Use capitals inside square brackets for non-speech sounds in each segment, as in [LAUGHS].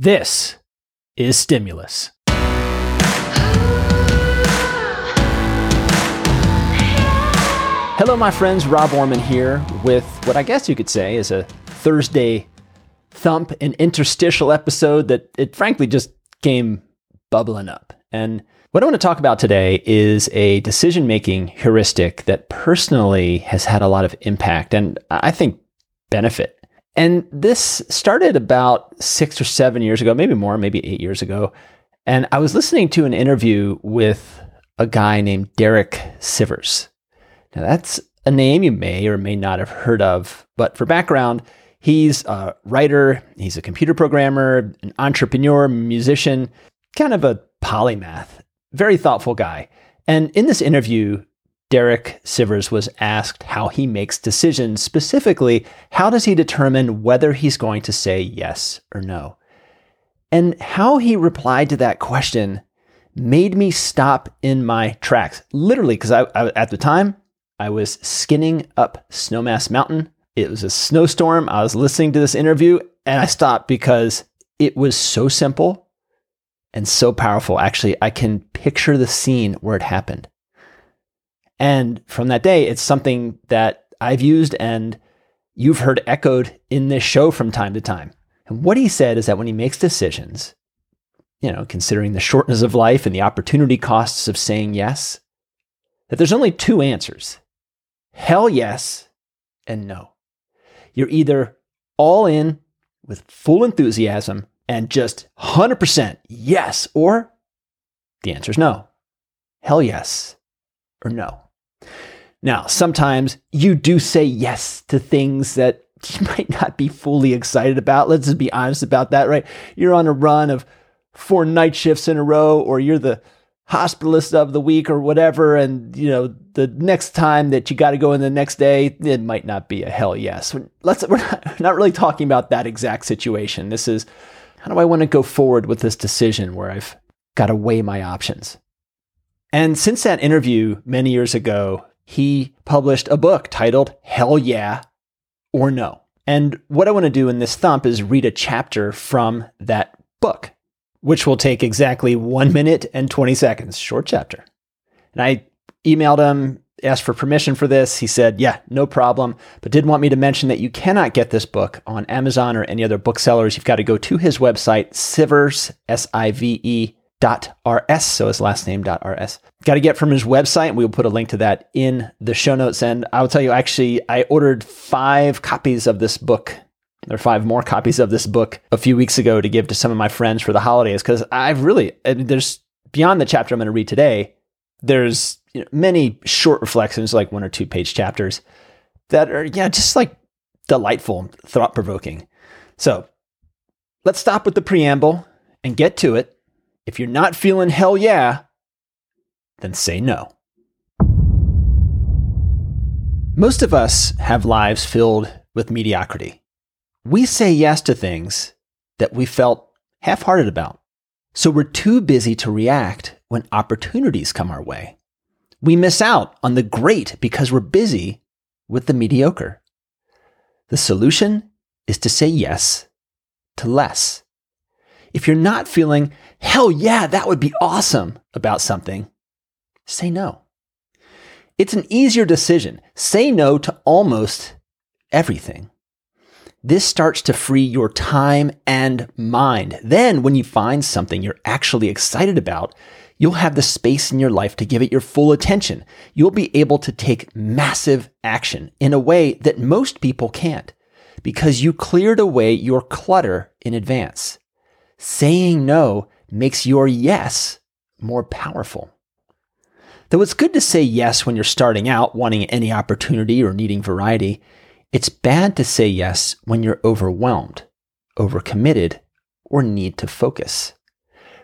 This is Stimulus. Hello, my friends. Rob Orman here with what I guess you could say is a Thursday thump, an interstitial episode that it frankly just came bubbling up. And what I want to talk about today is a decision making heuristic that personally has had a lot of impact and I think benefit and this started about six or seven years ago, maybe more, maybe eight years ago. And I was listening to an interview with a guy named Derek Sivers. Now, that's a name you may or may not have heard of, but for background, he's a writer, he's a computer programmer, an entrepreneur, musician, kind of a polymath, very thoughtful guy. And in this interview, Derek Sivers was asked how he makes decisions. Specifically, how does he determine whether he's going to say yes or no? And how he replied to that question made me stop in my tracks. Literally, because I, I, at the time I was skinning up Snowmass Mountain. It was a snowstorm. I was listening to this interview and I stopped because it was so simple and so powerful. Actually, I can picture the scene where it happened. And from that day, it's something that I've used and you've heard echoed in this show from time to time. And what he said is that when he makes decisions, you know, considering the shortness of life and the opportunity costs of saying yes, that there's only two answers hell yes and no. You're either all in with full enthusiasm and just 100% yes, or the answer is no. Hell yes or no. Now, sometimes you do say yes to things that [LAUGHS] you might not be fully excited about. Let's just be honest about that, right? You're on a run of four night shifts in a row, or you're the hospitalist of the week or whatever. And, you know, the next time that you got to go in the next day, it might not be a hell yes. Let's, we're not, [LAUGHS] not really talking about that exact situation. This is how do I want to go forward with this decision where I've got to weigh my options? And since that interview many years ago, he published a book titled Hell Yeah or No. And what I want to do in this thump is read a chapter from that book, which will take exactly one minute and 20 seconds, short chapter. And I emailed him, asked for permission for this. He said, yeah, no problem, but did want me to mention that you cannot get this book on Amazon or any other booksellers. You've got to go to his website, Sivers, S I V E rs so his last name dot rs got to get from his website. We will put a link to that in the show notes. And i'll tell you actually i ordered five copies of this book. Or five more copies of this book a few weeks ago to give to some of my friends for the holidays because i've really I there's beyond the chapter i'm going to read today there's you know, many short reflections like one or two page chapters that are yeah just like delightful thought provoking so let's stop with the preamble and get to it if you're not feeling hell yeah, then say no. Most of us have lives filled with mediocrity. We say yes to things that we felt half hearted about. So we're too busy to react when opportunities come our way. We miss out on the great because we're busy with the mediocre. The solution is to say yes to less. If you're not feeling, hell yeah, that would be awesome about something, say no. It's an easier decision. Say no to almost everything. This starts to free your time and mind. Then, when you find something you're actually excited about, you'll have the space in your life to give it your full attention. You'll be able to take massive action in a way that most people can't because you cleared away your clutter in advance. Saying no makes your yes more powerful. Though it's good to say yes when you're starting out, wanting any opportunity or needing variety, it's bad to say yes when you're overwhelmed, overcommitted, or need to focus.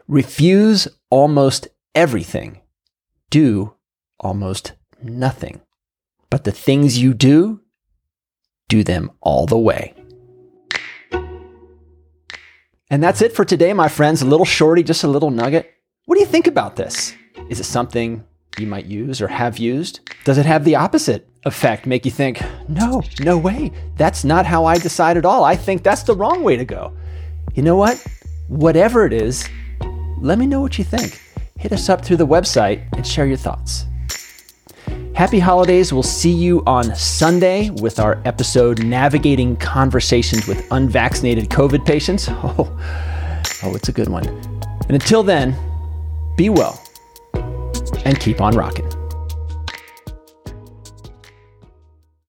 Refuse almost everything. Do almost nothing. But the things you do, do them all the way. And that's it for today, my friends. A little shorty, just a little nugget. What do you think about this? Is it something you might use or have used? Does it have the opposite effect? Make you think, no, no way. That's not how I decide at all. I think that's the wrong way to go. You know what? whatever it is, let me know what you think. Hit us up through the website and share your thoughts. Happy holidays. We'll see you on Sunday with our episode Navigating Conversations with Unvaccinated COVID Patients. [LAUGHS] Oh, oh, it's a good one. And until then, be well and keep on rocking.